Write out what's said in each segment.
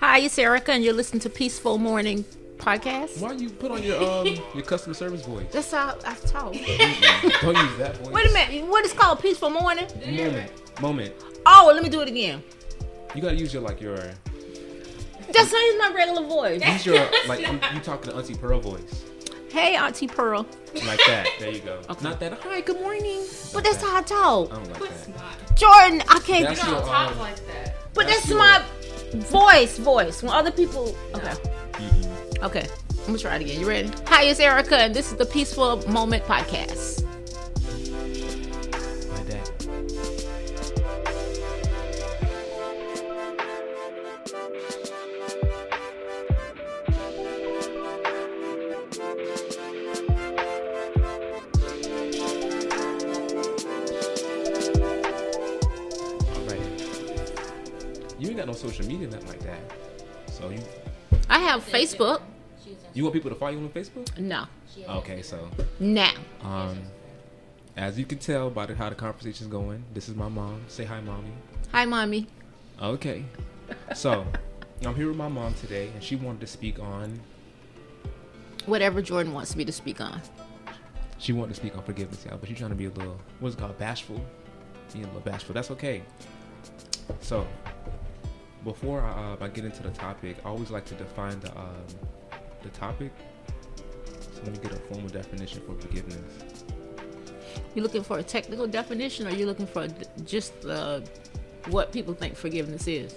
Hi, it's Erica, and you're listening to Peaceful Morning Podcast. Why you put on your um your customer service voice? That's how I talk. Don't use that voice. Wait a minute. What is called Peaceful Morning? Moment. Moment. Oh, let me do it again. You gotta use your like your That's not use my regular voice. use your like um, you talking to Auntie Pearl voice Hey, Auntie Pearl. like that. There you go. Not that. Hi. Good morning. But that's how I I talk. don't like that. Jordan, I can't. That's your um, but that's that's your- my voice. Voice. When other people. Okay. mhm. Okay. I'm gonna try it again. You ready? Hi, it's Erica, and this is the Peaceful Moment Podcast. You ain't got no social media, nothing like that. So you I have Facebook. you want people to follow you on Facebook? No. Okay, so Now. um, as you can tell by the, how the conversation's going, this is my mom. Say hi, mommy. Hi, mommy. Okay. So, I'm here with my mom today, and she wanted to speak on. Whatever Jordan wants me to speak on. She wanted to speak on forgiveness, y'all, but she's trying to be a little, what's it called, bashful. Being a little bashful. That's okay. So, before I, uh, I get into the topic, I always like to define the um, the topic. So let me get a formal definition for forgiveness. You looking for a technical definition, or you looking for just uh, what people think forgiveness is?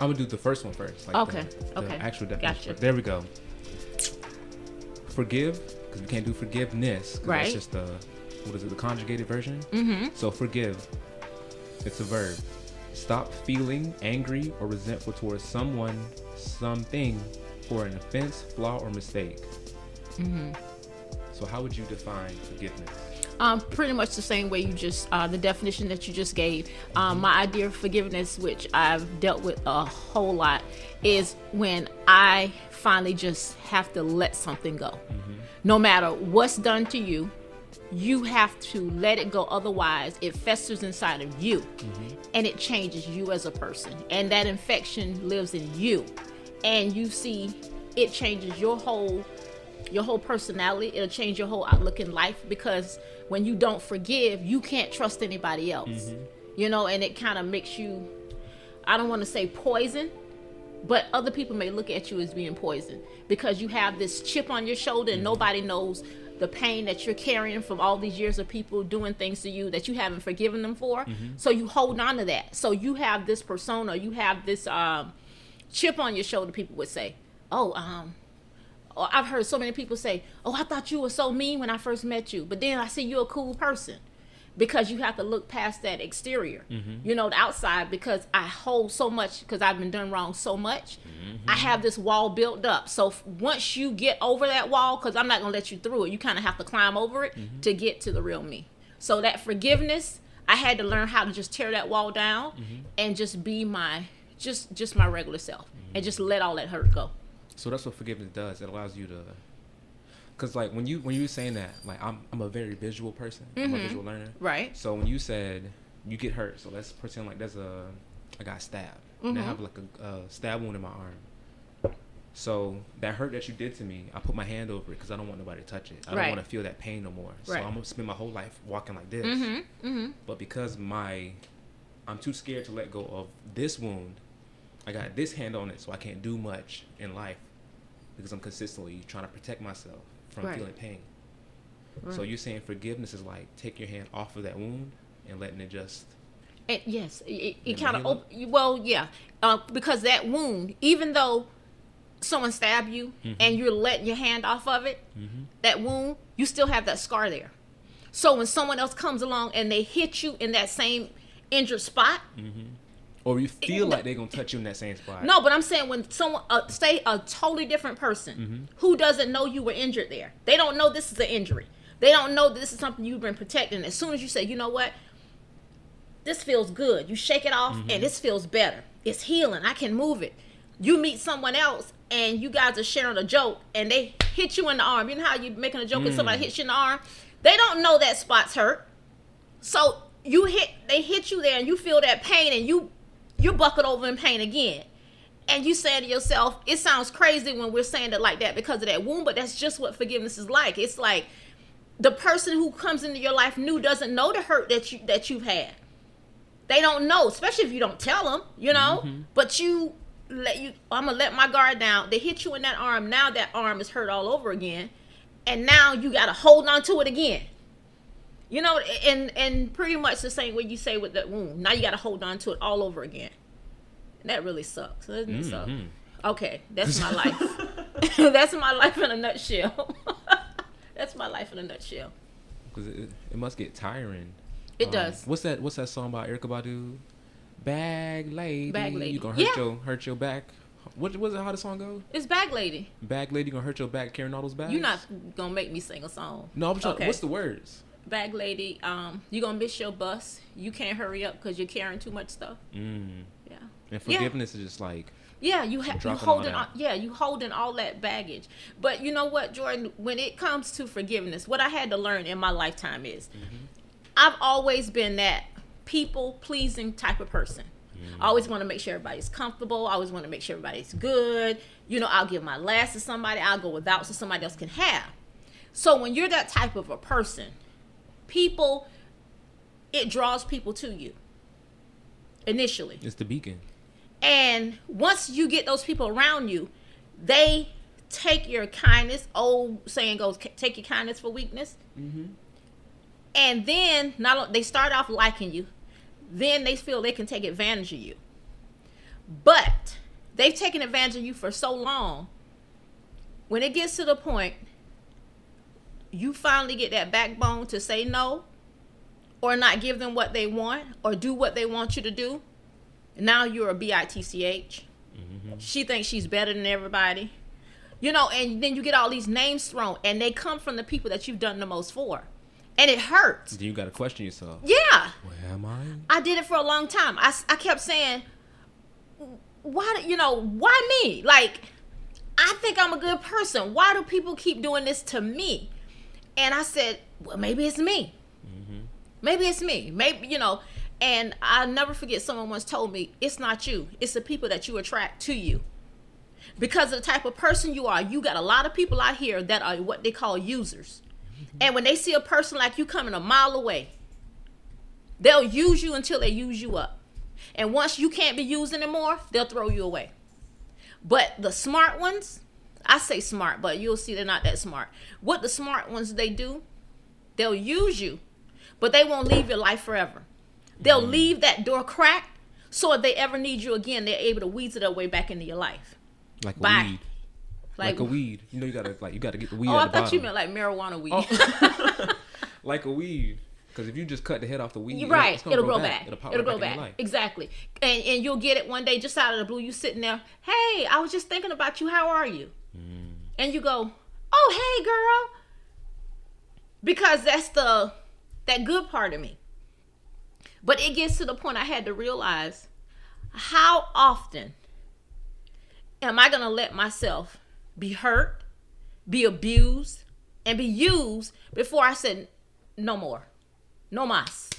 I'm gonna do the first one first. Like Okay, The, the okay. actual definition. Gotcha. There we go. Forgive, because we can't do forgiveness. Right. That's just the what is it? The conjugated version. Mm-hmm. So forgive. It's a verb. Stop feeling angry or resentful towards someone, something, for an offense, flaw, or mistake. Mm-hmm. So how would you define forgiveness? Um, pretty much the same way you just uh, the definition that you just gave. Um, my idea of forgiveness, which I've dealt with a whole lot, is when I finally just have to let something go. No matter what's done to you, you have to let it go. Otherwise, it festers inside of you, mm-hmm. and it changes you as a person. And that infection lives in you, and you see it changes your whole your whole personality. It'll change your whole outlook in life because when you don't forgive, you can't trust anybody else. Mm-hmm. You know, and it kind of makes you, I don't want to say poison, but other people may look at you as being poison because you have this chip on your shoulder and mm-hmm. nobody knows the pain that you're carrying from all these years of people doing things to you that you haven't forgiven them for. So you hold on to that. So you have this persona, you have this um, chip on your shoulder. People would say, "Oh, um, or I've heard so many people say, "Oh, I thought you were so mean when I first met you, but then I see you're a cool person." Because you have to look past that exterior, mm-hmm. you know, the outside. Because I hold so much, because I've been done wrong so much, mm-hmm. I have this wall built up. So f- once you get over that wall, because I'm not gonna let you through it, you kind of have to climb over it mm-hmm. to get to the real me. So that forgiveness, I had to learn how to just tear that wall down and just be my, just just my regular self, and just let all that hurt go. So that's what forgiveness does. It allows you to, cause like when you when you were saying that, like I'm I'm a very visual person. I'm a visual learner. Right. So when you said you get hurt, so let's pretend like there's a I got stabbed. And I Mm-hmm. have like a, a stab wound in my arm. So that hurt that you did to me, I put my hand over it because I don't want nobody to touch it. I Right. don't want to feel that pain no more. So Right. I'm gonna spend my whole life walking like this. Mm-hmm. Mm-hmm. But because my I'm too scared to let go of this wound, I got this hand on it, so I can't do much in life because I'm consistently trying to protect myself from Right. feeling pain. So you're saying forgiveness is like take your hand off of that wound and letting it just And yes, it, it kind of op- well, yeah, uh, because that wound, even though someone stab you Mm-hmm. and you're letting your hand off of it, that wound, you still have that scar there. So when someone else comes along and they hit you in that same injured spot, Or you feel like they're gonna touch you in that same spot. no, but I'm saying when someone, uh, say a totally different person Mm-hmm. who doesn't know you were injured there, they don't know this is an injury. They don't know that this is something you've been protecting. As soon as you say, you know what, this feels good, you shake it off Mm-hmm. and this feels better. It's healing. I can move it. You meet someone else and you guys are sharing a joke and they hit you in the arm. You know how you're making a joke and Mm. somebody hits you in the arm? They don't know that spot's hurt. So you hit they hit you there and you feel that pain and you you buckled over in pain again. And you saying to yourself, it sounds crazy when we're saying it like that because of that wound, but that's just what forgiveness is like. It's like the person who comes into your life new doesn't know the hurt that you that you've had. They don't know, especially if you don't tell them, you know. Mm-hmm. But you let you. I'm gonna let my guard down. They hit you in that arm. Now that arm is hurt all over again, and now you gotta hold on to it again. You know, and and pretty much the same way you say with that wound. Now you gotta hold on to it all over again. And that really sucks, doesn't it? suck? Okay, that's my life. that's my life in a nutshell. that's my life in a nutshell. because it, it must get tiring. It Um, does. What's that? What's that song by Erykah Badu? Bag lady, Bag lady. You gonna hurt Yeah. your hurt your back. What was it? How the song go? It's bag lady. Bag lady gonna hurt your back carrying all those bags. You're not gonna make me sing a song. No, I'm trying. Okay. What's the words? Bag lady? Um, you gonna miss your bus. You can't hurry up because you're carrying too much stuff. Mm. Yeah. And Yeah. forgiveness is just like Yeah, you have you all holding that. all, yeah, you holding all that baggage. But you know what, Jordan, when it comes to forgiveness, what I had to learn in my lifetime is I've always been that people pleasing type of person. I always want to make sure everybody's comfortable. I always want to make sure everybody's good. You know, I'll give my last to somebody, I'll go without so somebody else can have. So when you're that type of a person, people it draws people to you initially. it's the beacon. And once you get those people around you, they take your kindness. Old saying goes, take your kindness for weakness. Mm-hmm. And then not they start off liking you, then they feel they can take advantage of you. But they've taken advantage of you for so long. When it gets to the point, you finally get that backbone to say no, or not give them what they want, or do what they want you to do now you're a bitch mm-hmm. she thinks she's better than everybody. You know and then you get all these names thrown and they come from the people that you've done the most for and it hurts. Then you gotta question yourself. yeah. Where am I? i did it for a long time. I, I kept saying why do- you know why me? Like i think i'm a good person. Why do people keep doing this to me and i said well maybe it's me. Mm-hmm. Maybe it's me. Maybe you know and i'll never forget someone once told me it's not you. It's the people that you attract to you. Because of the type of person you are you got a lot of people out here that are what they call users. Mm-hmm. And when they see a person like you coming a mile away they'll use you until they use you up. And once you can't be used anymore they'll throw you away. But the smart ones i say smart but you'll see they're not that smart what the smart ones they do they'll use you but they won't leave your life forever. They'll mm. leave that door cracked so if they ever need you again, they're able to weasel their way back into your life. Like a Bye. weed. Like, a weed. You know you gotta like you gotta get the weed Oh, I thought bottom. you meant like marijuana weed. Oh. like a weed. Because if you just cut the head off the weed, You're right. It'll grow back. It'll It'll, right grow back. back. Exactly. And and you'll get it one day just out of the blue. You sitting there, hey, I was just thinking about you. How are you? Mm. And you go, oh, hey, girl. Because that's the that good part of me. But it gets to the point I had to realize how often am I gonna let myself be hurt, be abused, and be used before I said no more, no mas.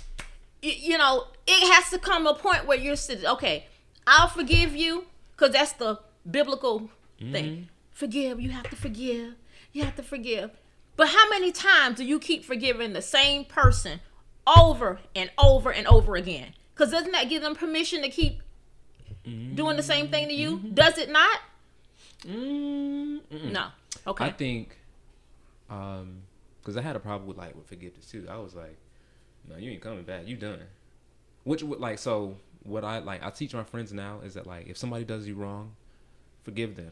You, you know, it has to come a point where you're sitting. Okay, I'll forgive you because that's the biblical thing. Forgive. You have to forgive. You have to forgive. But how many times do you keep forgiving the same person over and over and over again? Because doesn't that give them permission to keep doing the same thing to you? Does it not? Mm, mm-mm. No. Okay. I think, um, because I had a problem with like with forgiveness too. I was like, no, you ain't coming back. You done. Which would like so what I like I teach my friends now is that like if somebody does you wrong, forgive them.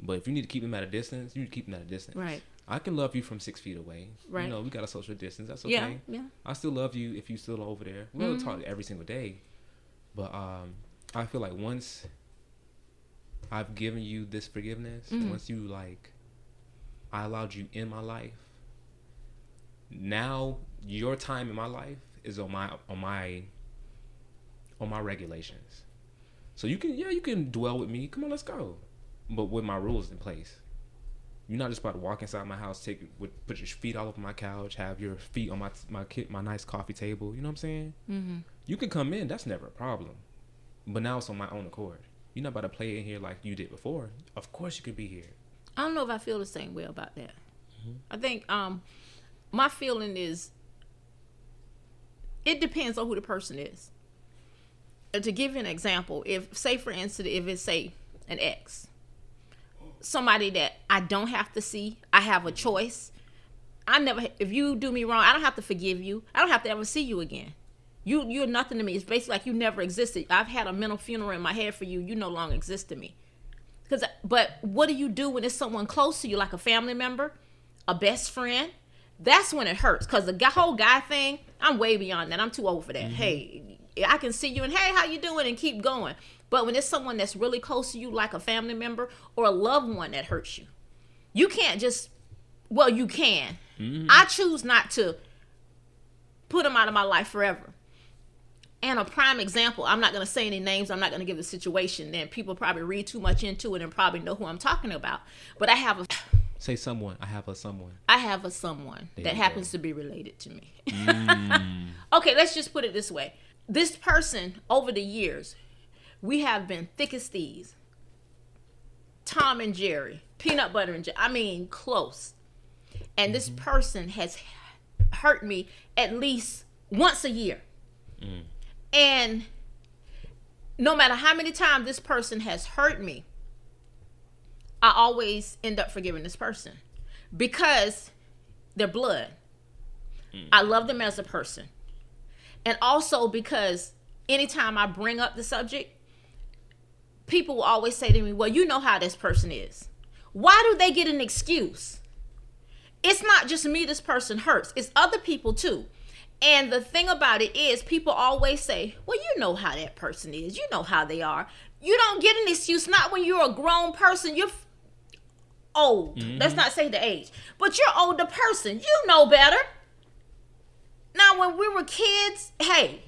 But if you need to keep them at a distance, you need to keep them at a distance. Right. I can love you from six feet away. Right. You know, we got a social distance. That's okay. Yeah, yeah. I still love you if you still over there. We don't talk every single day, but um, I feel like once I've given you this forgiveness, once you like, I allowed you in my life. Now your time in my life is on my on my on my regulations. So you can yeah you can dwell with me. Come on, let's go, but with my rules in place. You're not just about to walk inside my house, take with, put your feet all over my couch, have your feet on my my kid, my nice coffee table. You know what I'm saying? Mm-hmm. You can come in. That's never a problem. But now it's on my own accord. You're not about to play in here like you did before. Of course you could be here. I don't know if I feel the same way about that. I think um my feeling is it depends on who the person is. Uh, to give you an example, if say for instance, if it's say an ex, somebody that I don't have to see, I have a choice. I never if you do me wrong, I don't have to forgive you. I don't have to ever see you again. You you're nothing to me. It's basically like you never existed. I've had a mental funeral in my head for you. You no longer exist to me. Cause, but what do you do when it's someone close to you, like a family member, a best friend? That's when it hurts. Cause the whole guy thing, I'm way beyond that. I'm too old for that. Mm-hmm. Hey, I can see you and hey, how you doing, and keep going. But when it's someone that's really close to you, like a family member or a loved one that hurts you, you can't just. Well, you can. Mm-hmm. I choose not to put them out of my life forever. And a prime example, I'm not going to say any names, I'm not going to give the situation, then people probably read too much into it and probably know who I'm talking about. But I have a Say someone. I have a someone. I have a someone that you happens to be related to me. Mm. okay, let's just put it this way. This person over the years, we have been thick as thieves. Tom and Jerry, peanut butter and jelly. I mean, close. And this mm-hmm. person has hurt me at least once a year. Mm. And no matter how many times this person has hurt me, I always end up forgiving this person because they're blood. Mm. I love them as a person. And also because anytime I bring up the subject, people will always say to me, Well, you know how this person is. Why do they get an excuse? It's not just me this person hurts, it's other people too. And the thing about it is, people always say, Well, you know how that person is. You know how they are. You don't get an excuse, not when you're a grown person. You're f- old. Mm-hmm. Let's not say the age, but you're older person. You know better. Now, when we were kids, hey,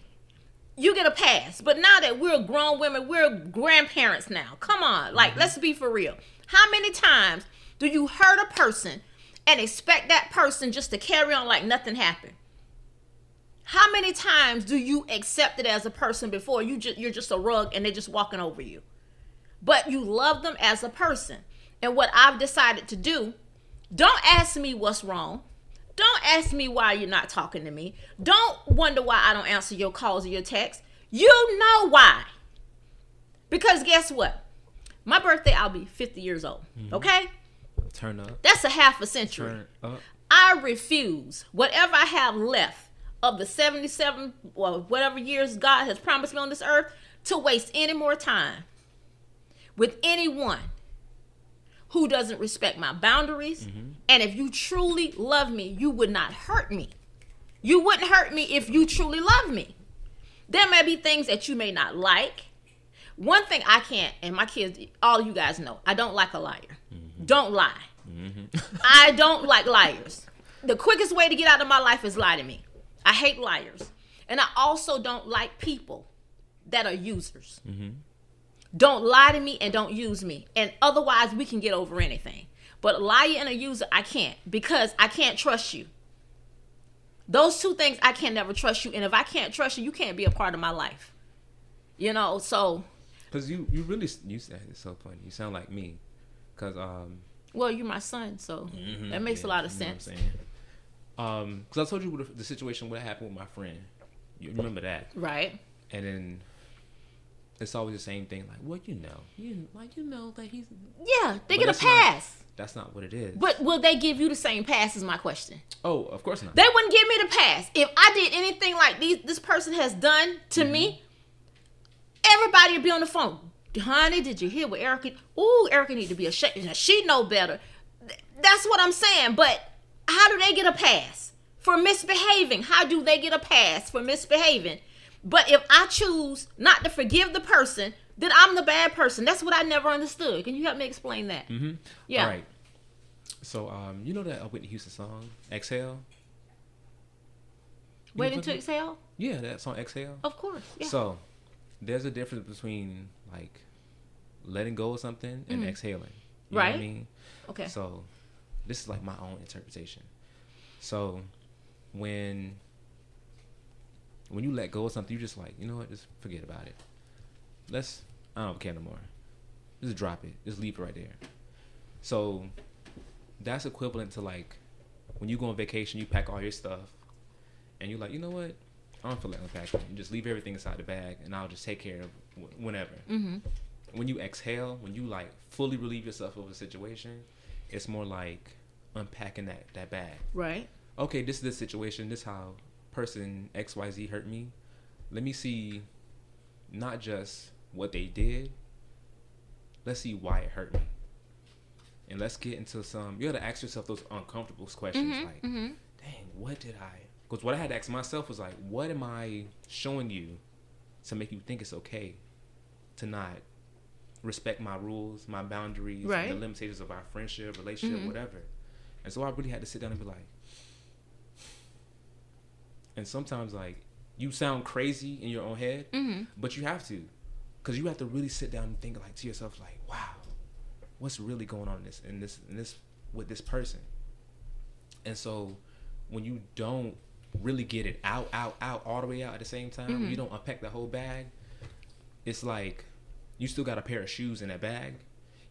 you get a pass. But now that we're grown women, we're grandparents now. Come on, like let's be for real. How many times do you hurt a person and expect that person just to carry on like nothing happened? How many times do you accept it as a person before you just you're just a rug and they're just walking over you? But you love them as a person. And what I've decided to do, don't ask me what's wrong. Don't ask me why you're not talking to me. Don't wonder why I don't answer your calls or your texts. You know why. Because guess what? My birthday, I'll be 50 years old. Mm-hmm. Okay? Turn up. That's a half a century. Turn up. I refuse whatever I have left of the 77 or whatever years God has promised me on this earth to waste any more time with anyone who doesn't respect my boundaries. Mm-hmm. And if you truly love me, you would not hurt me. You wouldn't hurt me if you truly love me. There may be things that you may not like. One thing I can't, and my kids, all you guys know, I don't like a liar. Mm-hmm. Don't lie. Mm-hmm. I don't like liars. The quickest way to get out of my life is lie to me. I hate liars. And I also don't like people that are users. Don't lie to me and don't use me. And otherwise, we can get over anything. But a liar and a user, I can't because I can't trust you. Those two things, I can never trust you. And if I can't trust you, you can't be a part of my life. You know, so, Cause you you really you said it's so funny. You sound like me. Cause um well, you're my son, so that makes a lot of you know what I'm sense. saying? Um, cause I told you what the, the situation what happened with my friend. You remember that? Right. And then it's always the same thing. Like, well, you know, you like you know that he's. Yeah, they But get a that's not- pass. That's not what it is. But will they give you the same pass? Is my question. oh, of course not. They wouldn't give me the pass if I did anything like these. This person has done to me. Mm-hmm. Everybody would be on the phone. honey, did you hear what Erica? Ooh, Erica need to be ashamed. She know better. That's what I'm saying. But how do they get a pass for misbehaving? How do they get a pass for misbehaving? But if I choose not to forgive the person, then I'm the bad person. That's what I never understood. Can you help me explain that? Mm-hmm. Yeah. All right. So, um, you know that uh, Whitney Houston song, "Exhale." You Waiting to exhale? Yeah, that song, "Exhale." Of course. Yeah. So, there's a difference between like letting go of something and exhaling. You Know what I. Right. mean? okay. So, this is like my own interpretation. So, when when you let go of something, you just like, you know what, just forget about it. Let's I don't care no more. Just drop it. Just leave it right there. So, that's equivalent to like when you go on vacation, you pack all your stuff, and you're like, you know what, I don't feel like unpacking. You just leave everything inside the bag, and I'll just take care of wh- whenever. mm-hmm. When you exhale, when you like fully relieve yourself of a situation, it's more like unpacking that that bag. Right. Okay, this is the situation. This how person X Y Z hurt me. Let me see, not just what they did. Let's see why it hurt me. And let's get into some. You got to ask yourself those uncomfortable questions, Mm-hmm. like, dang, what did I? Because what I had to ask myself was like, what am I showing you to make you think it's okay to not respect my rules, my boundaries, Right. the limitations of our friendship, relationship, Mhm. whatever. And so I really had to sit down and be like, and sometimes like you sound crazy in your own head, Mm-hmm. but you have to, because you have to really sit down and think like to yourself like, wow, what's really going on in this in this in this with this person. And so when you don't really get it out, out, out, all the way out at the same time, Mhm. you don't unpack the whole bag. It's like you still got a pair of shoes in that bag.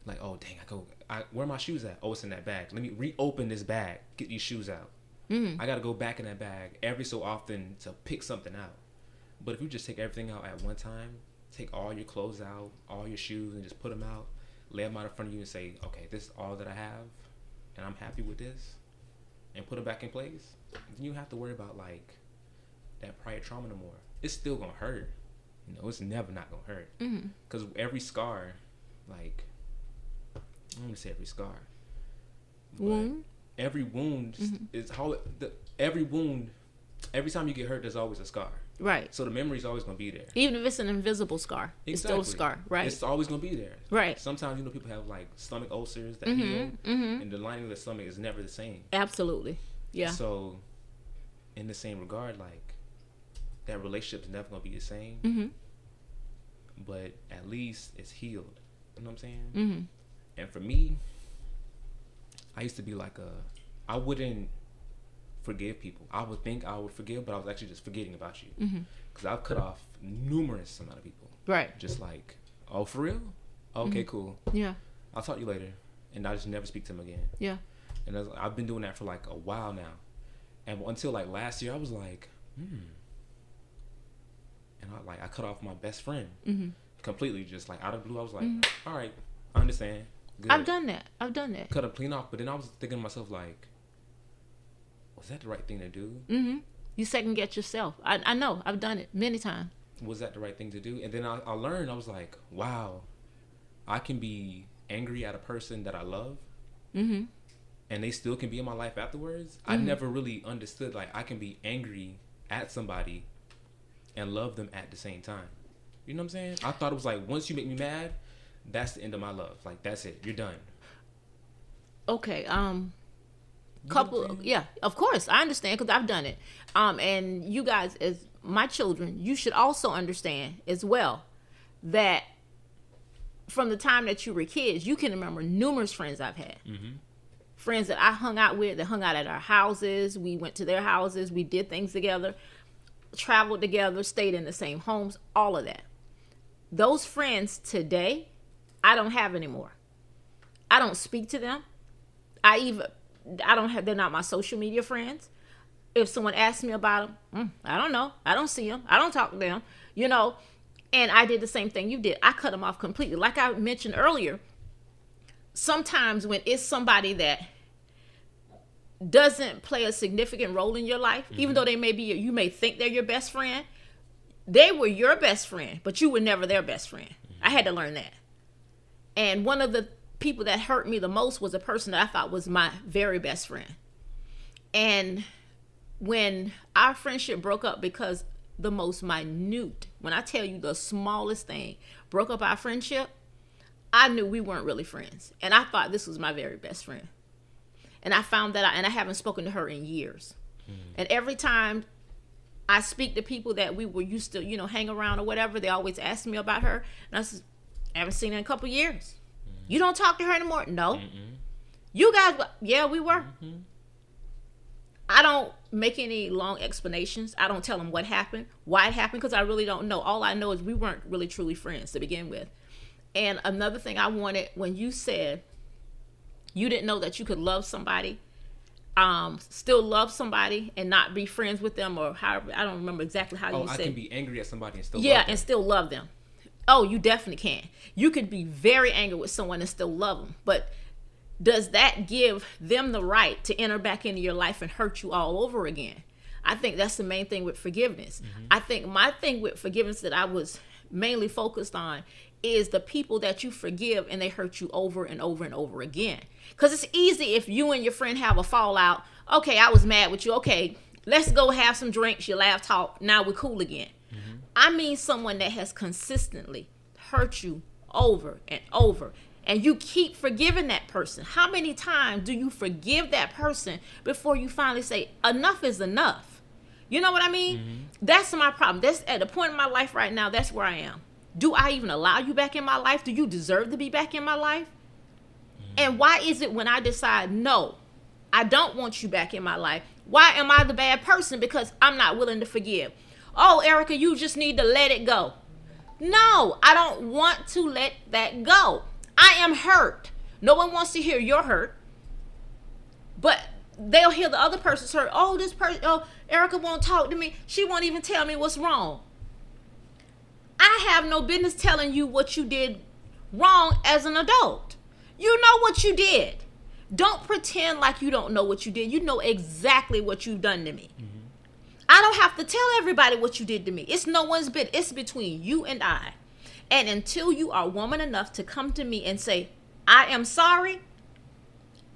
Like, oh dang, I go, I, where are my shoes at? Oh, it's in that bag. Let me reopen this bag, get these shoes out. Mm-hmm. I got to go back in that bag every so often to pick something out. But if you just take everything out at one time, take all your clothes out, all your shoes, and just put them out, lay them out in front of you and say, okay, this is all that I have, and I'm happy with this, and put them back in place, then you have to worry about like that prior trauma no more. It's still gonna hurt. You know, it's never not gonna hurt. Mm-hmm. Because every scar, like, I don't want to say every scar, but Wound. Every wound Mhm. is how the, every wound, every time you get hurt, there's always a scar. Right. So the memory's always gonna be there. Even if it's an invisible scar, exactly. it's still a scar. Right. It's always gonna be there. right. Sometimes you know people have like stomach ulcers that heal, Mm-hmm. Mm-hmm. and the lining of the stomach is never the same. Absolutely. Yeah. So, in the same regard, like that relationship is never gonna be the same, Mm-hmm. but at least it's healed. You know what I'm saying? Mm-hmm. And for me, I used to be like a, I wouldn't forgive people. I would think I would forgive, but I was actually just forgetting about you Mm-hmm. because I've cut off numerous amount of people. Right. Just like, oh, for real? Okay, cool. Yeah. I'll talk to you later, and I just never speak to them again. Yeah. And that's- I've been doing that for like a while now, and until like last year, I was like, hmm. And I like I cut off my best friend Mm-hmm. completely, just like out of blue. I was like, Mhm. all right, I understand. Good. I've done that. I've done that. cut them clean off. But then I was thinking to myself, like, was that the right thing to do? Mm-hmm. You second guess yourself. I, I know. I've done it many times. Was that the right thing to do? And then I, I learned, I was like, wow, I can be angry at a person that I love Mm-hmm. and they still can be in my life afterwards. I Mhm. never really understood, like, I can be angry at somebody and love them at the same time. You know what I'm saying? I thought it was like, once you make me mad, that's the end of my love. Like, that's it. You're done. Okay. Um. You know what I'm couple yeah of course i understand because i've done it um and you guys as my children you should also understand as well that from the time that you were kids you can remember numerous friends i've had Mhm. friends that i hung out with that hung out at our houses we went to their houses we did things together traveled together stayed in the same homes all of that those friends today i don't have anymore i don't speak to them I even I don't have they're not my social media friends. If someone asks me about them, mm, I don't know. I don't see them. I don't talk to them. You know, and I did the same thing you did. I cut them off completely. Like I mentioned earlier, sometimes when it's somebody that doesn't play a significant role in your life, even though they may be you may think they're your best friend, they were your best friend, but you were never their best friend. I had to learn that. And one of the people that hurt me the most was a person that I thought was my very best friend. And when our friendship broke up because the most minute, when I tell you the smallest thing broke up our friendship, I knew we weren't really friends. And I thought this was my very best friend. And I found that, I, and I haven't spoken to her in years. Mm. And every time I speak to people that we were used to, you know, hang around or whatever, they always ask me about her. And I said, I haven't seen her in a couple years. Mm. You don't talk to her anymore? No. Mm-mm. You guys, yeah, we were. Mm-hmm. I don't make any long explanations. I don't tell them what happened, why it happened, because I really don't know. All I know is we weren't really truly friends to begin with. And another thing I wanted when you said you didn't know that you could love somebody, um, still love somebody and not be friends with them, or however I don't remember exactly how oh, you said. I can be angry at somebody and still yeah, and still love them. Oh, you definitely can. You could be very angry with someone and still love them, but does that give them the right to enter back into your life and hurt you all over again? I think that's the main thing with forgiveness. Mm-hmm. I think my thing with forgiveness that I was mainly focused on is the people that you forgive and they hurt you over and over and over again. Because it's easy if you and your friend have a fallout. Okay, I was mad with you. Okay, let's go have some drinks. You laugh, talk. Now we're cool again. I mean, someone that has consistently hurt you over and over and you keep forgiving that person. How many times do you forgive that person before you finally say, enough is enough? You know what I mean? Mm-hmm. That's my problem. That's at the point in my life right now, that's where I am. Do I even allow you back in my life? Do you deserve to be back in my life? Mm-hmm. And why is it when I decide, no, I don't want you back in my life, why am I the bad person? Because I'm not willing to forgive. Oh, Erica, you just need to let it go. No, I don't want to let that go. I am hurt. No one wants to hear you're hurt. But they'll hear the other person's hurt. Oh, this person, oh, Erica won't talk to me. She won't even tell me what's wrong. I have no business telling you what you did wrong as an adult. You know what you did. Don't pretend like you don't know what you did. You know exactly what you've done to me. Mm-hmm. I don't have to tell everybody what you did to me. It's no one's bit. It's between you and I. And until you are woman enough to come to me and say, I am sorry,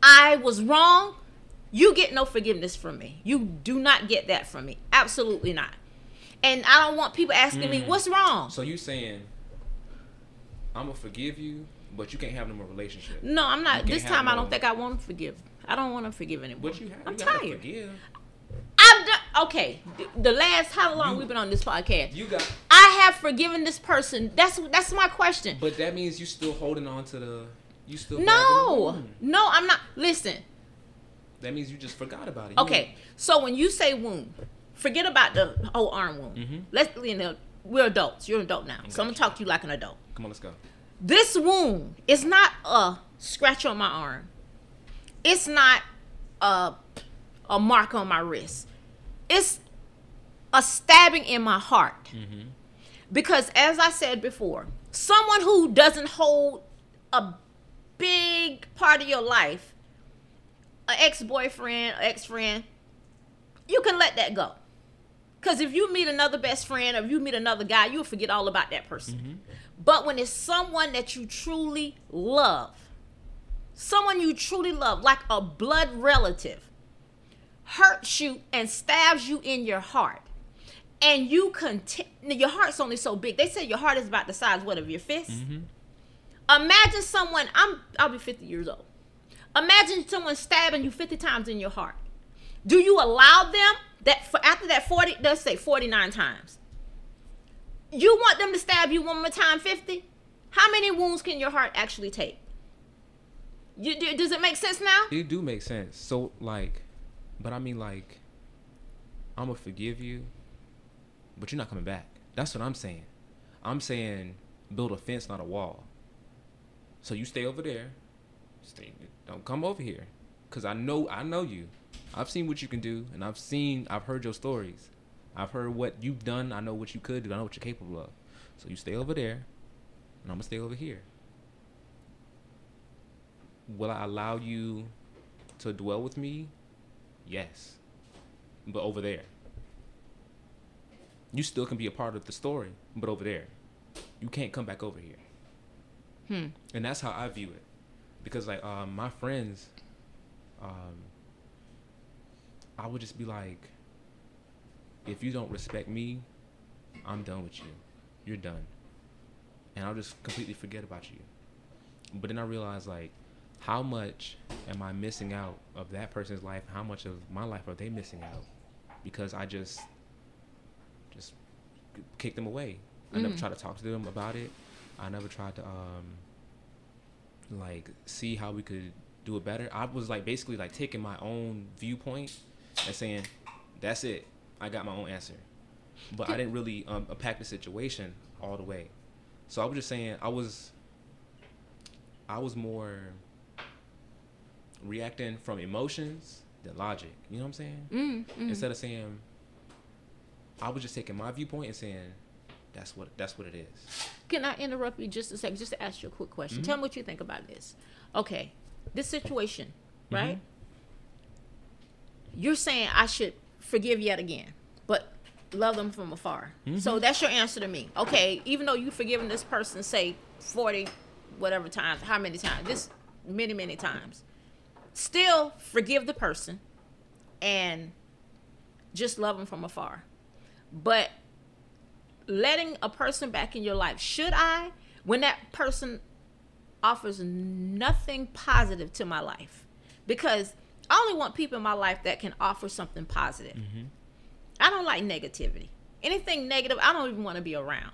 I was wrong, you get no forgiveness from me. You do not get that from me. Absolutely not. And I don't want people asking mm. me, what's wrong? So you saying, I'm going to forgive you, but you can't have no more relationship. No, I'm not. This time I don't think I want to forgive. I don't want to forgive anymore. But you have, I'm you tired. Forgive. I'm done. Okay, the last how long you, we've been on this podcast? You got. I have forgiven this person. That's that's my question. But that means you still holding on to the. You still. No, no, I'm not. Listen. That means you just forgot about it. Okay, so when you say wound, forget about the whole arm wound. Mm-hmm. Let's you know we're adults. You're an adult now, so I'm gonna talk to you like an adult. Come on, let's go. This wound is not a scratch on my arm. It's not a a mark on my wrist. It's a stabbing in my heart. Mm-hmm. Because as I said before, someone who doesn't hold a big part of your life, an ex-boyfriend, ex-friend, you can let that go. Because if you meet another best friend or if you meet another guy, you'll forget all about that person. Mm-hmm. But when it's someone that you truly love, someone you truly love, like a blood relative, hurts you and stabs you in your heart, and you continue, your heart's only so big. They say your heart is about the size what of your fist. Mm-hmm. Imagine someone. I'm. I'll be 50 years old. Imagine someone stabbing you 50 times in your heart. Do you allow them that for after that 40? Let's say 49 times. You want them to stab you one more time 50? How many wounds can your heart actually take? You, does it make sense now? It do make sense. So like, but I mean like, I'm gonna forgive you, but you're not coming back. That's what I'm saying. I'm saying build a fence, not a wall. So you stay over there. Stay. Don't come over here, cause I know I know you. I've seen what you can do, and I've seen I've heard your stories. I've heard what you've done. I know what you could do. I know what you're capable of. So you stay over there, and I'm gonna stay over here. Will I allow you to dwell with me? Yes. But over there. You still can be a part of the story, but over there. You can't come back over here. Hmm. And that's how I view it, because like um, my friends, um, I would just be like, if you don't respect me, I'm done with you. You're done. And I'll just completely forget about you. But then I realized like how much am I missing out of that person's life? How much of my life are they missing out? Because I just just kick them away. I never tried to talk to them about it. I never tried to um like see how we could do it better. I was like basically like taking my own viewpoint and saying, "That's it. I got my own answer." But I didn't really um, unpack the situation all the way. So I was just saying I was I was more reacting from emotions than logic. You know what I'm saying? Mm, Instead of saying I was just taking my viewpoint and saying that's what that's what it is. Can I interrupt you just a second, just to ask you a quick question? Mm-hmm. Tell me what you think about this. Okay, this situation, Mm-hmm. right? You're saying I should forgive yet again, but love them from afar. Mm-hmm. So that's your answer to me. Okay, even though you've forgiven this person, say forty, whatever times, how many times? This many, many times. Still forgive the person, and just love them from afar. But letting a person back in your life, should I, when that person offers nothing positive to my life? Because I only want people in my life that can offer something positive. Mm-hmm. I don't like negativity. Anything negative, I don't even want to be around.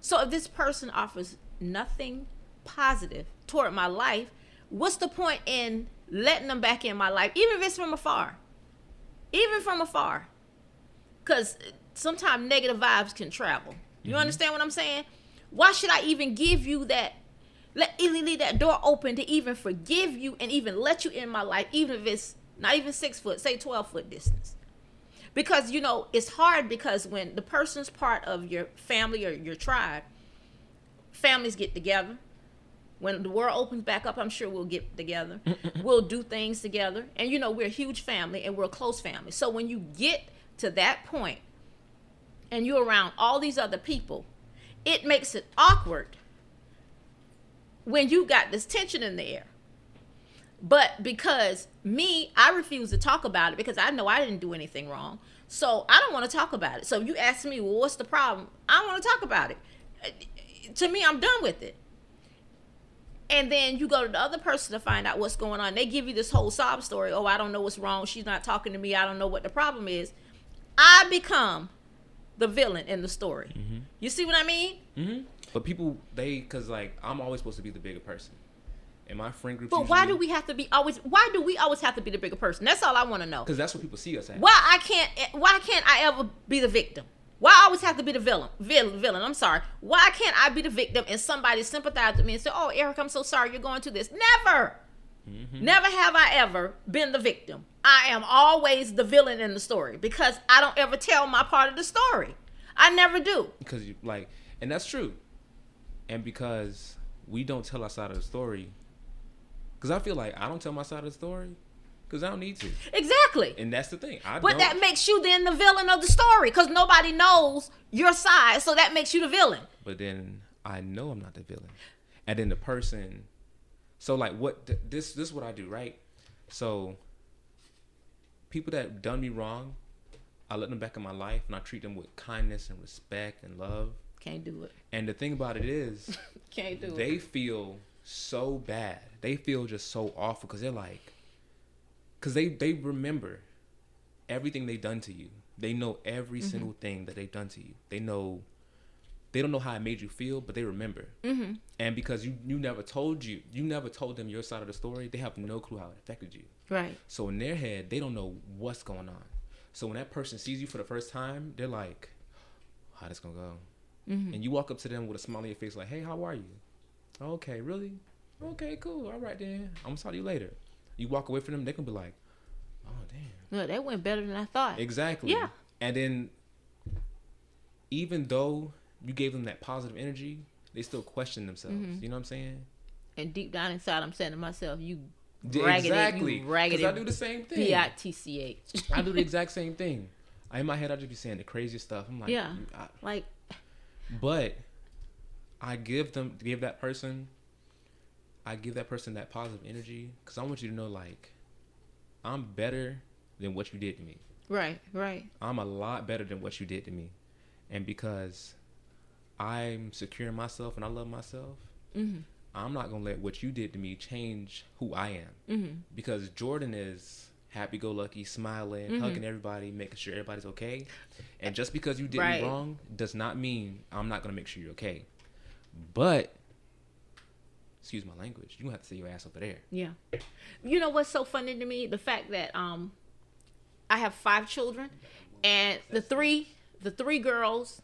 So if this person offers nothing positive toward my life, what's the point in letting them back in my life, even if it's from afar? Even from afar because sometimes negative vibes can travel. You mm-hmm. understand what I'm saying? Why should I even give you that? Let leave that door open to even forgive you and even let you in my life, even if it's not even six foot, say twelve foot distance. Because you know it's hard because when the person's part of your family or your tribe, families get together. When the world opens back up, I'm sure we'll get together. we'll do things together. And you know, we're a huge family and we're a close family. So when you get to that point and you're around all these other people, it makes it awkward when you got this tension in the air. But because me, I refuse to talk about it because I know I didn't do anything wrong. So I don't want to talk about it. So you ask me, well, what's the problem? I don't want to talk about it. Uh, To me, I'm done with it. And then you go to the other person to find out what's going on. They give you this whole sob story. Oh, I don't know what's wrong. She's not talking to me. I don't know what the problem is. I become the villain in the story. You see what I mean? hmm But people, they, cause like I'm always supposed to be the bigger person, and my friend group. But why do we have to be always? Why do we always have to be the bigger person? That's all I want to know. Because that's what people see us as. Why I can't? Why can't I ever be the victim? Why I always have to be the villain? Villain, villain. I'm sorry. Why can't I be the victim and somebody sympathize with me and say, "Oh, Eric, I'm so sorry you're going through this." Never, mm-hmm. never have I ever been the victim. I am always the villain in the story because I don't ever tell my part of the story. I never do. because you like, and that's true, and because we don't tell our side of the story. Because I feel like I don't tell my side of the story, because I don't need to, Exactly. and that's the thing. I But don't. that makes you then the villain of the story because nobody knows your side, so that makes you the villain. but then I know I'm not the villain, and then the person. So like, what th- this this is what I do, right? So people that done me wrong, I let them back in my life, and I treat them with kindness and respect and love. Can't do it. And the thing about it is. Can't do it. they feel so bad. They feel just so awful because they're like, because they they remember everything they've done to you. They know every Mm-hmm. single thing that they've done to you. They know. They don't know how it made you feel, but they remember. Mm-hmm. And because you you never told you you never told them your side of the story, they have no clue how it affected you. Right. So in their head, they don't know what's going on. So when that person sees you for the first time, they're like, "How this gonna go?" And you walk up to them with a smile on your face, like, "Hey, how are you?" Okay, really? Okay, cool. All right then. I'm gonna talk to you later. You walk away from them, they can be like, "Oh damn." No, that went better than I thought. Exactly. Yeah. And then, even though you gave them that positive energy, they still question themselves. Mm-hmm. You know what I'm saying? And deep down inside, I'm saying to myself, "You Yeah, raggedy, exactly. raggedy." I do the same thing. B I T C H. I do the exact same thing. I, in my head, I just be saying the craziest stuff. I'm like, Yeah. I, Like, but I give them give that person I give that person that positive energy because I want you to know like I'm better than what you did to me. Right, right. I'm a lot better than what you did to me, and because I'm secure in myself and I love myself, Mm-hmm. I'm not gonna let what you did to me change who I am. Mm-hmm. Because Jordan is happy-go-lucky, smiling, Mm-hmm. hugging everybody, making sure everybody's okay. And just because you did Right. me wrong does not mean I'm not gonna make sure you're okay. But excuse my language, you gonna have to say your ass over there. Yeah. You know what's so funny to me? The fact that um I have five children and the three the three girls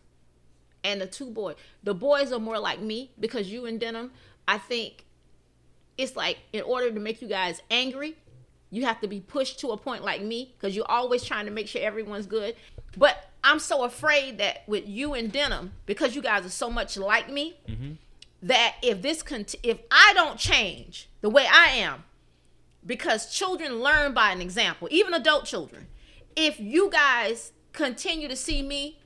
and the two boys. The boys are more like me because you and Denim, I think it's like in order to make you guys angry, you have to be pushed to a point like me because you're always trying to make sure everyone's good. But I'm so afraid that with you and Denim, because you guys are so much like me, that if this cont- if I don't change the way I am, because children learn by an example, even adult children. If you guys continue to see me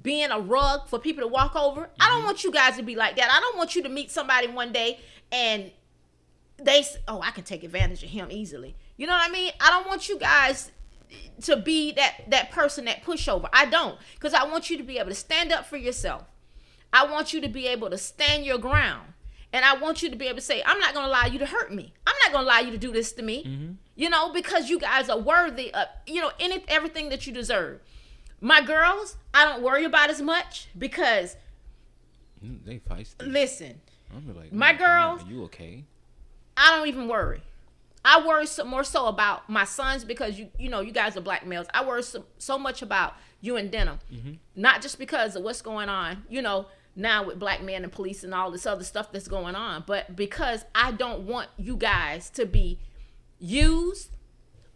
being a rug for people to walk over, I don't mm-hmm. want you guys to be like that. I don't want you to meet somebody one day and they s- oh I can take advantage of him easily. You know what I mean? I don't want you guys to be that that person that pushover. I don't because I want you to be able to stand up for yourself. I want you to be able to stand your ground. And I want you to be able to say, I'm not going to allow you to hurt me. I'm not going to allow you to do this to me. You know, because you guys are worthy of, you know, any everything that you deserve. My girls, I don't worry about as much because Mm, They feisty. listen, I'm like, My "Oh God, girls- are you okay? I don't even worry. I worry so, more so about my sons because you you know you guys are black males. I worry so, so much about you and Denim, not just because of what's going on, you know, now with black men and police and all this other stuff that's going on, but because I don't want you guys to be used,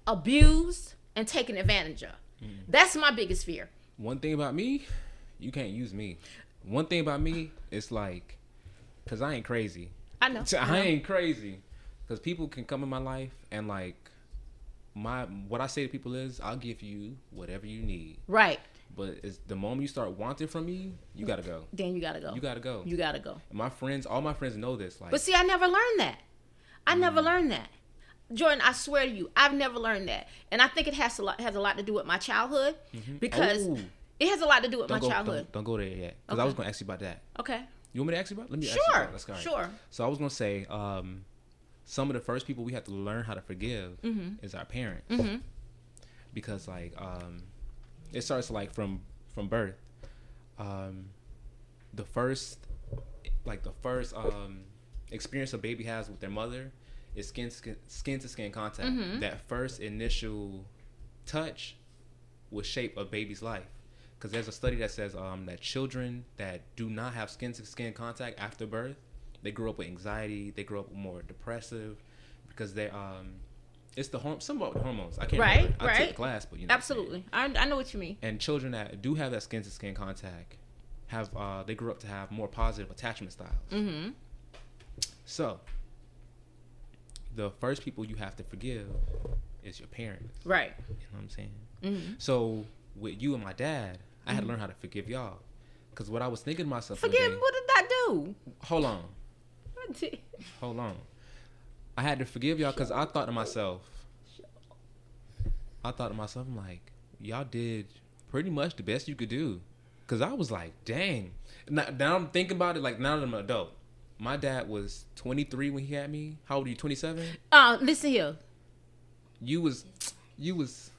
abused, and taken advantage of. Mm. That's my biggest fear. One thing about me, you can't use me. One thing about me, it's like, cause I ain't crazy. I know. So I ain't crazy, cause people can come in my life and like, my what I say to people is, I'll give you whatever you need. Right. But it's the moment you start wanting from me, you gotta go. Then you gotta go. You gotta go. You gotta go. And my friends, all my friends know this. Like, But see, I never learned that. I never Mm. learned that. Jordan, I swear to you, I've never learned that, and I think it has a lot has a lot to do with my childhood because Oh. it has a lot to do with don't my go, childhood. don't, don't go there yet, cause I was gonna ask you about that. Okay, You want me to ask you about? Let me ask you sure, about. Let's go. sure. So I was gonna say, um, some of the first people we have to learn how to forgive Mm-hmm. is our parents, because like um, it starts like from from birth. Um, the first, like the first um, experience a baby has with their mother is skin skin, skin to skin contact. Mm-hmm. That first initial touch will shape a baby's life. Because there's a study that says um, that children that do not have skin to skin contact after birth, they grow up with anxiety. They grow up more depressive because they um, it's the horm- somewhat with hormones. I can't Right, remember. I took right. the class, but you know. what I'm saying. Absolutely, I, I know what you mean. And children that do have that skin to skin contact have uh, they grew up to have more positive attachment styles. Mm-hmm. So the first people you have to forgive is your parents. Right. You know what I'm saying? Mm-hmm. So with you and my dad, I had to learn how to forgive y'all. Cause what I was thinking to myself, Forgive. day- What did that do? hold on, hold on. I had to forgive y'all because I thought to myself, I thought to myself, I'm like, y'all did pretty much the best you could do. Cause I was like, dang. Now, now I'm thinking about it, like now that I'm an adult. My dad was 23 when he had me. How old are you? 27. Uh, listen here. You was, you was.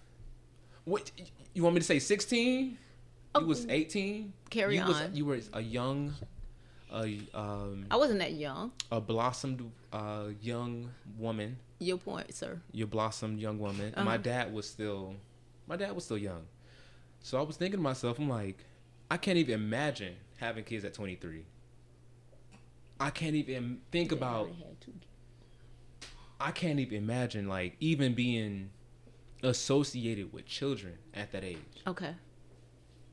What you want me to say? 16. You was 18. Carry you Was, on. you were a young, a um, I wasn't that young. a blossomed uh, young woman. Your point, sir. Your blossomed young woman. Uh-huh. My dad was still, my dad was still young. So I was thinking to myself, I'm like, I can't even imagine having kids at 23. I can't even think about. I can't even imagine like even being associated with children at that age. Okay.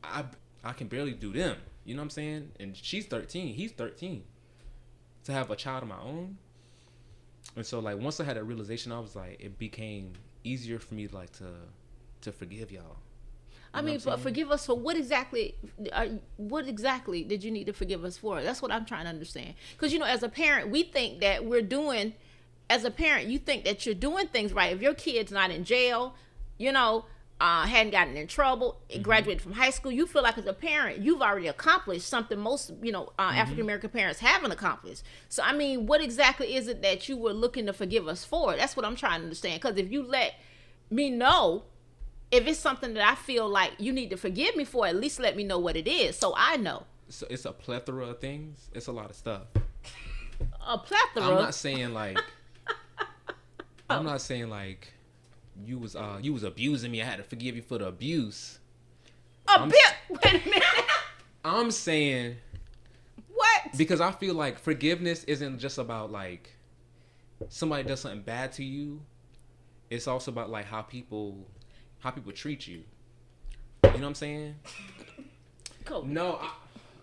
I I can barely do them. You know what I'm saying? And she's 13. He's 13. To have a child of my own. And so like once I had that realization, I was like, it became easier for me like to to forgive y'all. I mean, but forgive us for what exactly? Uh, what exactly did you need to forgive us for? That's what I'm trying to understand. Because you know, as a parent, we think that we're doing. As a parent, you think that you're doing things right. If your kid's not in jail, you know, uh, hadn't gotten in trouble, mm-hmm. graduated from high school, you feel like as a parent, you've already accomplished something most, you know, uh, mm-hmm. African American parents haven't accomplished. So, I mean, what exactly is it that you were looking to forgive us for? That's what I'm trying to understand. Because if you let me know if it's something that I feel like you need to forgive me for, at least let me know what it is so I know. So it's a plethora of things. It's a lot of stuff. A plethora. I'm not saying like. I'm not saying like you was uh you was abusing me. I had to forgive you for the abuse. A bit. Wait a minute. I'm saying. What? Because I feel like forgiveness isn't just about like somebody does something bad to you. It's also about like how people how people treat you. You know what I'm saying? Cool. No, I,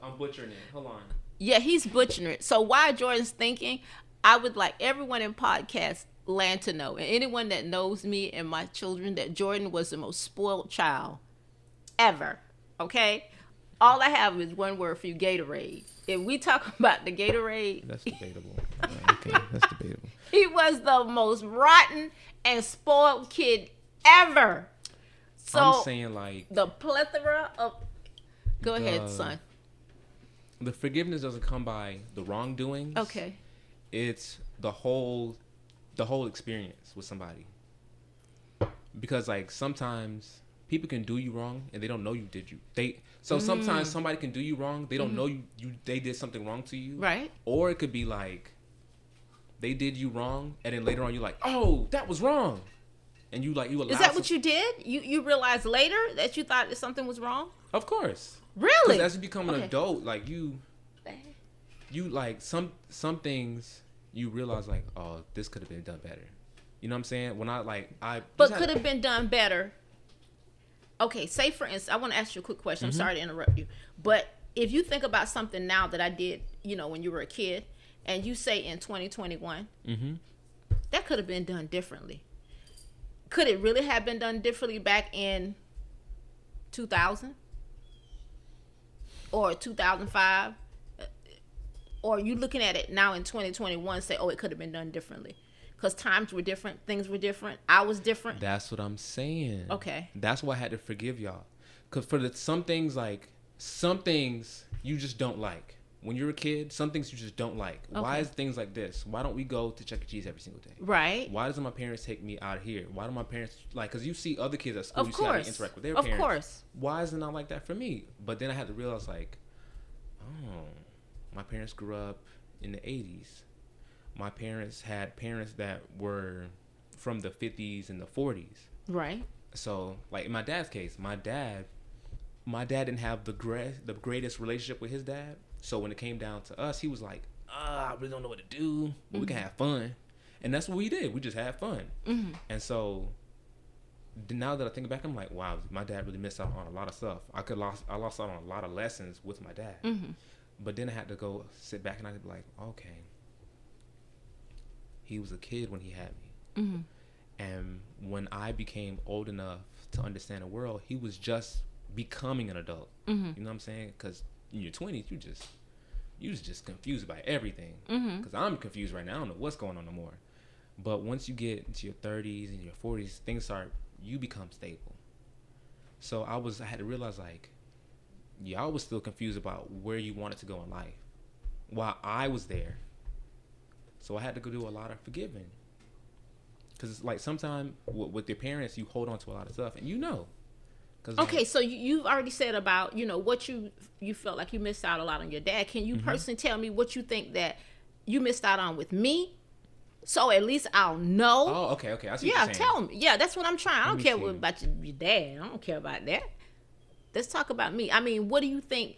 I'm butchering it. Hold on. Yeah, he's butchering it. So while Jordan's thinking, I would like everyone in podcast land to know, and anyone that knows me and my children, that Jordan was the most spoiled child ever. Okay? All I have is one word for you Gatorade. If we talk about the Gatorade. That's debatable. okay, that's debatable. He was the most rotten and spoiled kid ever. So I'm saying like the plethora of. Go the, ahead, son. The forgiveness doesn't come by the wrongdoings. Okay. It's the whole the whole experience with somebody. Because like sometimes people can do you wrong and they don't know you did you. They so mm. sometimes somebody can do you wrong, they don't mm-hmm. know you you they did something wrong to you. Right. Or it could be like they did you wrong and then later on you're like, "Oh, that was wrong." And you like you Is that what you did? You you realized later that you thought that something was wrong? Of course. Really? As you become an okay. adult, like you you like some some things you realize like, oh, this could have been done better. You know what I'm saying? When I like I But could have been done better. Okay, say for instance, I want to ask you a quick question. Mm-hmm. I'm sorry to interrupt you. But if you think about something now that I did, you know, when you were a kid, and you say in 2021, mm-hmm. that could have been done differently. Could it really have been done differently back in 2000 or 2005? Or you looking at it now in 2021 say oh it could have been done differently. Because times were different things were different i was different. That's what i'm saying. Okay. That's why i had to forgive y'all. Because for the some things like some things you just don't like. When you're a kid some things you just don't like. Okay. why is things like this? Why don't we go to chuck e. Cheese every single day? Right. Why doesn't my parents take me out of here? Why do my parents like because you see other kids at school of you course. see how they interact with their of parents. of course. Why is it not like that for me? But then i had to realize like oh my parents grew up in the 80s. My parents had parents that were from the 50s and the 40s. Right. So, like in my dad's case, my dad my dad didn't have the great the greatest relationship with his dad. So when it came down to us, he was like, uh, I really don't know what to do, but mm-hmm. we can mm-hmm. have fun." And that's what we did. We just had fun. Mm-hmm. And so now that I think back, I'm like, wow, my dad really missed out on a lot of stuff. I could lost I lost out on a lot of lessons with my dad. Mm-hmm. But then I had to go sit back and I could be like, okay, he was a kid when he had me. Mm-hmm. And when I became old enough to understand the world, he was just becoming an adult. Mm-hmm. You know what I'm saying? Because in your 20s, you just you was just confused by everything. Because mm-hmm. I'm confused right now. I don't know what's going on no more. But once you get into your 30s and your 40s, things start. You become stable. So I was I had to realize like y'all was still confused about where you wanted to go in life while I was there. So I had to go do a lot of forgiving. Because, it's like, sometimes w- with your parents, you hold on to a lot of stuff, and you know. okay, like, so you, have already said about, you know, what you you felt like you missed out a lot on your dad. Can you mm-hmm. personally tell me what you think that you missed out on with me? So at least I'll know. Oh, okay, okay. I see yeah, tell me. Yeah, that's what I'm trying. I don't care what about your, your dad. I don't care about that. Let's talk about me. I mean, what do you think?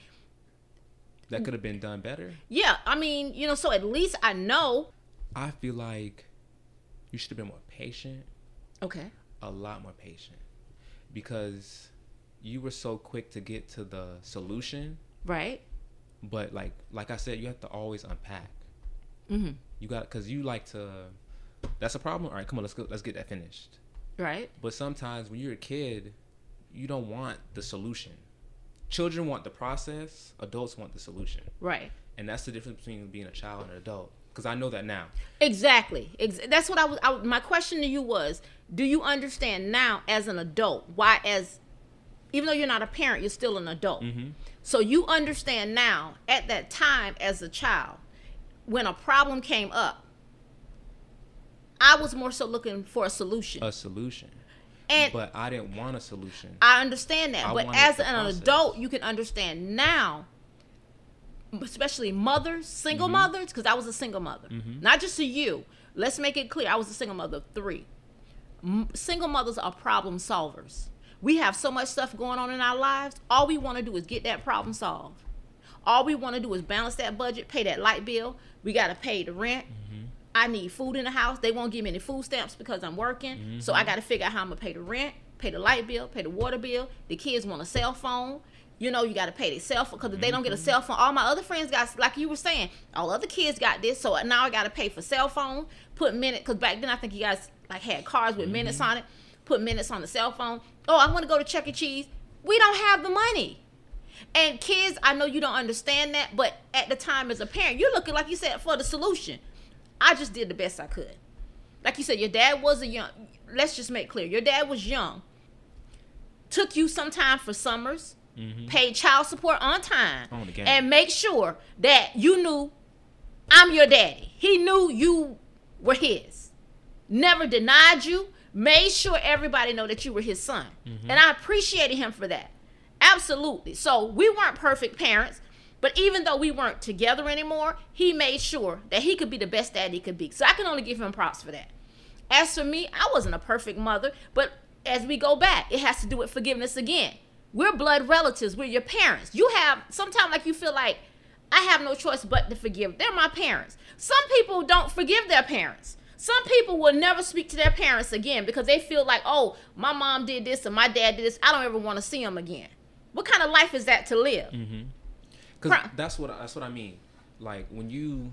That could have been done better. Yeah, I mean, you know, so at least I know. I feel like you should have been more patient. Okay. A lot more patient, because you were so quick to get to the solution. Right. But like, like I said, you have to always unpack. Mm-hmm. You got because you like to. That's a problem. All right, come on, let's go. Let's get that finished. Right. But sometimes when you're a kid, you don't want the solution. Children want the process. Adults want the solution. Right. And that's the difference between being a child and an adult. Because I know that now. Exactly. Ex- that's what I was. I, my question to you was: Do you understand now, as an adult, why, as even though you're not a parent, you're still an adult. Mm-hmm. So you understand now, at that time, as a child, when a problem came up, I was more so looking for a solution. A solution. And But I didn't want a solution. I understand that. I but as an process. adult, you can understand now, especially mothers, single Mm-hmm. mothers, because I was a single mother. Not just to you. Let's make it clear. I was a single mother of three. M- single mothers are problem solvers. We have so much stuff going on in our lives. All we want to do is get that problem solved. All we want to do is balance that budget, pay that light bill. We got to pay the rent. I need food in the house. They won't give me any food stamps because I'm working. So I mm-hmm. got to figure out how I'm going to pay the rent, pay the light bill, pay the water bill. The kids want a cell phone. You know, you got to pay their cell phone because if they don't get a mm-hmm. cell phone, all my other friends got, like you were saying, all other kids got this. So now I got to pay for cell phone, put minute, because back then I think you guys like had cars with minutes mm-hmm. on it, put minutes on the cell phone. Oh, I want to go to Chuck E. Cheese. We don't have the money. And kids, I know you don't understand that, but at the time as a parent, you're looking like you said for the solution. I just did the best I could. Like you said, your dad was a young. Let's just make clear, your dad was young. Took you some time for summers, mm-hmm. paid child support on time, On and make sure that you knew I'm your daddy. He knew you were his. Never denied you. Made sure everybody know that you were his son. Mm-hmm. And I appreciated him for that. Absolutely. So we weren't perfect parents, but even though we weren't together anymore, he made sure that he could be the best dad he could be. So I can only give him props for that. As for me, I wasn't a perfect mother, but as we go back, it has to do with forgiveness again. We're blood relatives. We're your parents. You have sometimes like you feel like I have no choice but to forgive. They're my parents. Some people don't forgive their parents. Some people will never speak to their parents again because they feel like, oh, my mom did this and my dad did this. I don't ever want to see them again. What kind of life is that to live? Mm-hmm. Because that's what I- that's what I mean. Like when you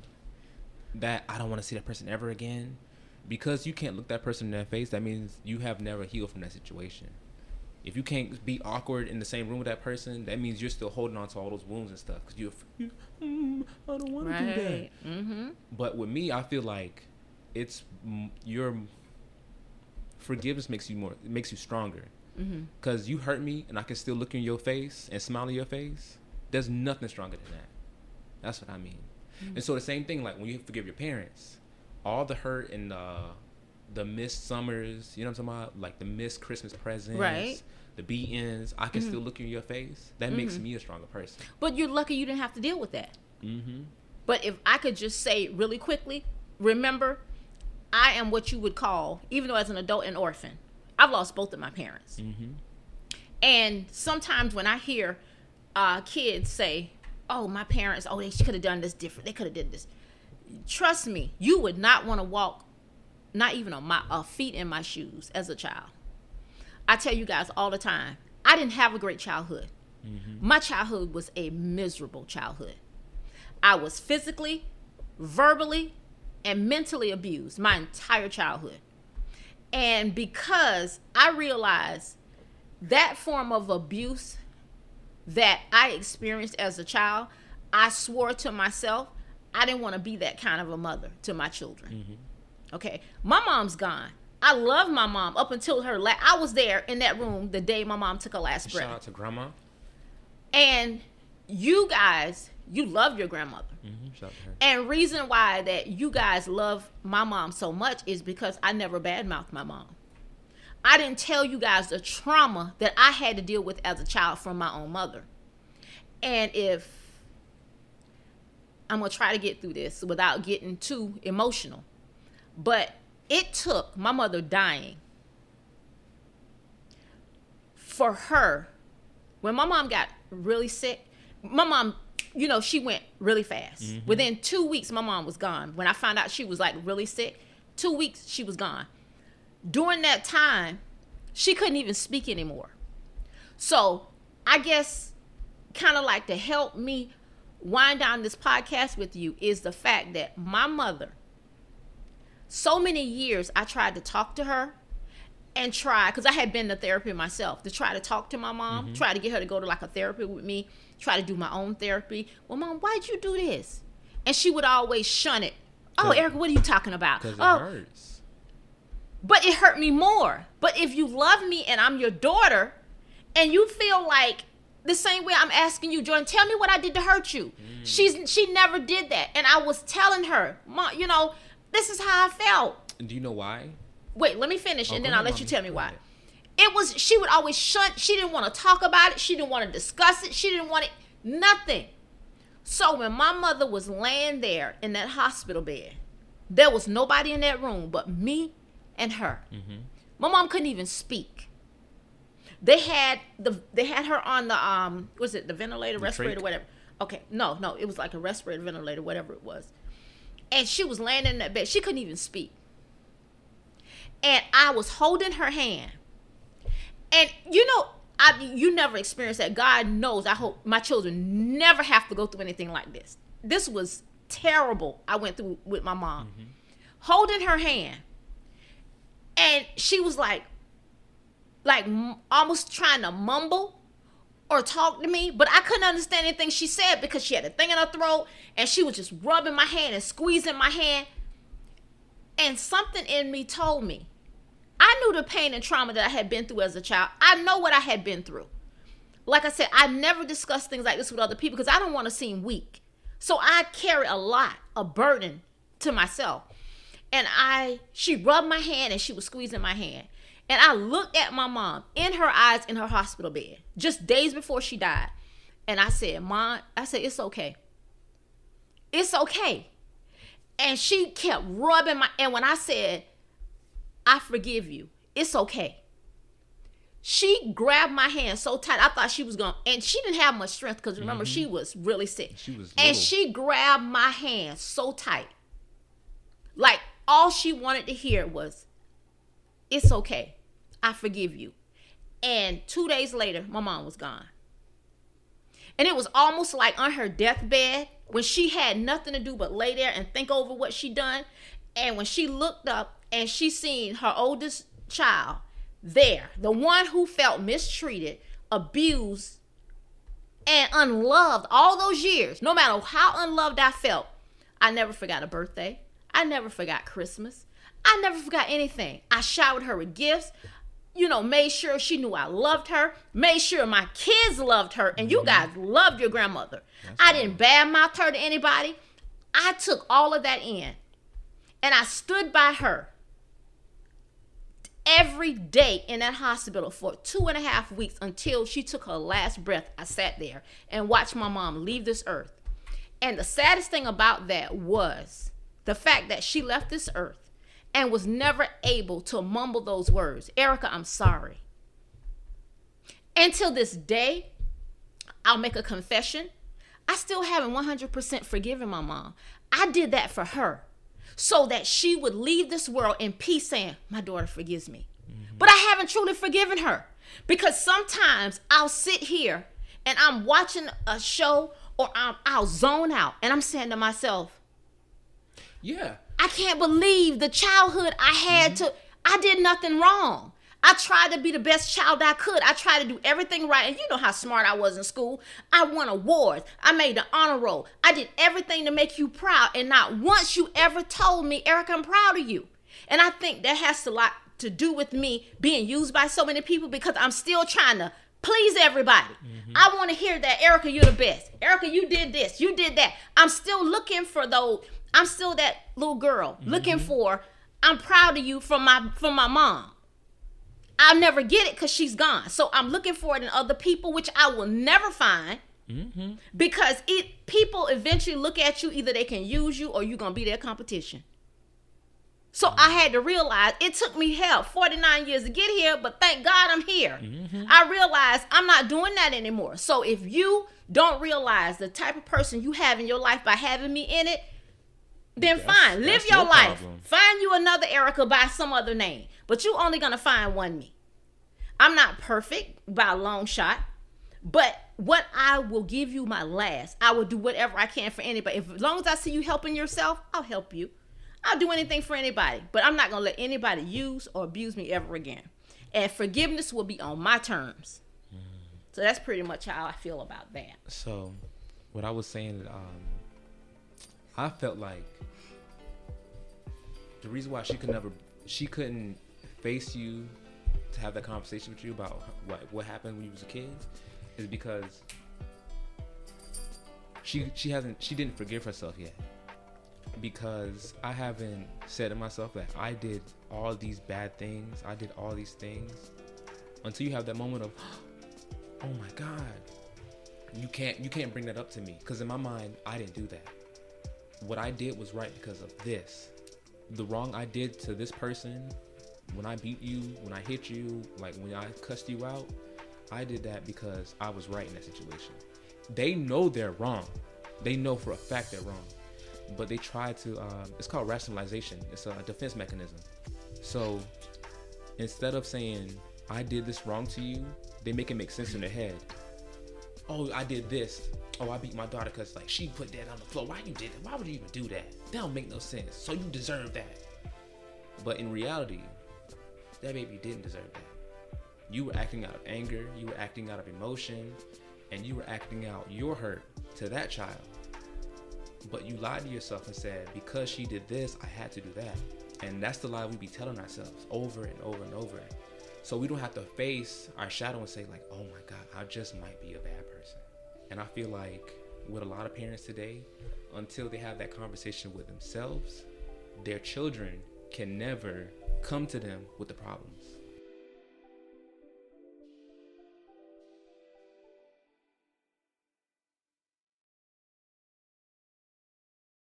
that I don't want to see that person ever again, because you can't look that person in the face. That means you have never healed from that situation. If you can't be awkward in the same room with that person, that means you're still holding on to all those wounds and stuff. Because you're, mm, I don't want to do that. Mm-hmm. But with me, I feel like it's your forgiveness makes you more it makes you stronger. Mm-hmm. Cause you hurt me, and I can still look in your face and smile in your face. There's nothing stronger than that. That's what I mean. Mm-hmm. And so the same thing, like when you forgive your parents, all the hurt and the the missed summers, you know what I'm talking about, like the missed Christmas presents, Right. the beatings. I can still look in your face. That makes me a stronger person. But you're lucky you didn't have to deal with that. Mm-hmm. But if I could just say really quickly, remember, I am what you would call, even though as an adult, an orphan. I've lost both of my parents. Mm-hmm. And sometimes when I hear uh, kids say, "Oh, my parents, oh, they could have done this different. They could have did this." Trust me, you would not want to walk, not even on my uh, feet in my shoes as a child. I tell you guys all the time, I didn't have a great childhood. My childhood was a miserable childhood. I was physically, verbally, and mentally abused my entire childhood. And because I realized that form of abuse that I experienced as a child, I swore to myself I didn't want to be that kind of a mother to my children. Okay, my mom's gone. I love my mom up until her last. I was there in that room the day my mom took her last breath. Shout out to grandma. And you guys, you love your grandmother. Mm-hmm. Shout out to her. And reason why that you guys love my mom so much is because I never badmouthed my mom. I didn't tell you guys the trauma that I had to deal with as a child from my own mother. And if I'm going to try to get through this without getting too emotional. But it took my mother dying for her when my mom got really sick, my mom, you know, she went really fast. Mm-hmm. Within two weeks, my mom was gone. When I found out she was like really sick, two weeks she was gone. During that time, she couldn't even speak anymore. So I guess kind of like to help me wind down this podcast with you is the fact that my mother, so many years I tried to talk to her and try because I had been to therapy myself to try to talk to my mom, Mm-hmm. try to get her to go to like a therapy with me, try to do my own therapy. Well, mom, why'd you do this? And she would always shun it. Oh, Erica, what are you talking about? Because it Oh, hurts. But it hurt me more. But if you love me and I'm your daughter, and you feel like the same way I'm asking you, Jordan, tell me what I did to hurt you. Mm. She's she never did that, and I was telling her, Mom, you know, this is how I felt. And do you know why? Wait, let me finish, Oh, and then I'll let you tell me why. It was she would always shut. She didn't want to talk about it. She didn't want to discuss it. She didn't want it. Nothing. So when my mother was laying there in that hospital bed, there was nobody in that room but me and her. My mom couldn't even speak. They had the they had her on the um was it the ventilator, respirator, trach? whatever. Okay, no, no, it was like a respirator, ventilator, whatever it was. And she was laying in that bed. She couldn't even speak. And I was holding her hand. And you know, I you never experienced that. God knows. I hope my children never have to go through anything like this. This was terrible. I went through with my mom, holding her hand, and she was like, like almost trying to mumble or talk to me, but I couldn't understand anything she said because she had a thing in her throat, and she was just rubbing my hand and squeezing my hand. And something in me told me I knew the pain and trauma that I had been through as a child. I know what I had been through. Like I said, I never discuss things like this with other people because I don't want to seem weak. So I carry a lot, a burden to myself. And I, she rubbed my hand and she was squeezing my hand. And I looked at my mom in her eyes in her hospital bed, just days before she died. And I said, Mom, I said, it's okay. It's okay. And she kept rubbing my, and when I said, I forgive you. It's okay. She grabbed my hand so tight. I thought she was going, to and she didn't have much strength because remember, she mm-hmm. was really sick. She was and little. she grabbed my hand so tight. Like all she wanted to hear was, It's okay. I forgive you. And two days later, my mom was gone. And it was almost like on her deathbed when she had nothing to do but lay there and think over what she done. And when she looked up and she seen her oldest child there, the one who felt mistreated, abused, and unloved all those years, no matter how unloved I felt, I never forgot a birthday. I never forgot Christmas. I never forgot anything. I showered her with gifts you know, made sure she knew I loved her, made sure my kids loved her, and you mm-hmm. guys loved your grandmother. I didn't badmouth her to anybody. I took all of that in and I stood by her every day in that hospital for two and a half weeks until she took her last breath. I sat there and watched my mom leave this earth. And the saddest thing about that was the fact that she left this earth and was never able to mumble those words Erica, I'm sorry. Until this day, I'll make a confession. I still haven't 100% forgiven my mom. I did that for her so that she would leave this world in peace saying, My daughter forgives me. Mm-hmm. But I haven't truly forgiven her because sometimes I'll sit here and I'm watching a show or I'm, I'll zone out and I'm saying to myself, Yeah. I can't believe the childhood I had mm-hmm. to. I did nothing wrong. I tried to be the best child I could. I tried to do everything right. And you know how smart I was in school. I won awards. I made the honor roll. I did everything to make you proud. And not once you ever told me, Eric, I'm proud of you. And I think that has a lot to do with me being used by so many people because I'm still trying to please everybody. Mm-hmm. I want to hear that, Erica, you're the best. Erica, you did this, you did that. I'm still looking for those. I'm still that little girl looking mm-hmm. for. I'm proud of you from my from my mom. I'll never get it because she's gone. So I'm looking for it in other people, which I will never find. Mm-hmm. Because it people eventually look at you, either they can use you or you're gonna be their competition. So I mm-hmm. had to realize it took me hell 49 years to get here, but thank God I'm here. I realized I'm not doing that anymore. So if you don't realize the type of person you have in your life by having me in it, then That's- fine. Live your, your life. problem. Find you another Erica by some other name. But you only gonna find one me. I'm not perfect by a long shot. But what I will give you my last. I will do whatever I can for anybody. If, as long as I see you helping yourself, I'll help you. I'll do anything for anybody. But I'm not gonna let anybody use or abuse me ever again. and forgiveness will be on my terms. Mm-hmm. So that's pretty much how I feel about that. So, what I was saying, um, I felt like the reason why she could never, she couldn't face you to have that conversation with you about what what happened when you was a kid, is because she she hasn't she didn't forgive herself yet. Because I haven't said to myself that I did all these bad things, I did all these things, until you have that moment of, oh my god, you can't you can't bring that up to me because in my mind I didn't do that. What I did was right because of this. The wrong I did to this person when I beat you, when I hit you, like when I cussed you out, I did that because I was right in that situation. They know they're wrong. They know for a fact they're wrong, but they try to. Um, it's called rationalization. It's a defense mechanism. So instead of saying I did this wrong to you, they make it make sense in their head oh, I did this. Oh, I beat my daughter because like she put that on the floor. Why you did that? Why would you even do that? That don't make no sense. So you deserve that. But in reality, that baby didn't deserve that. You were acting out of anger. You were acting out of emotion, and you were acting out your hurt to that child. But you lied to yourself and said because she did this, I had to do that. And that's the lie we be telling ourselves over and over and over. So we don't have to face our shadow and say like, "Oh my God, I just might be a bad person." And I feel like with a lot of parents today, until they have that conversation with themselves, their children can never come to them with the problems.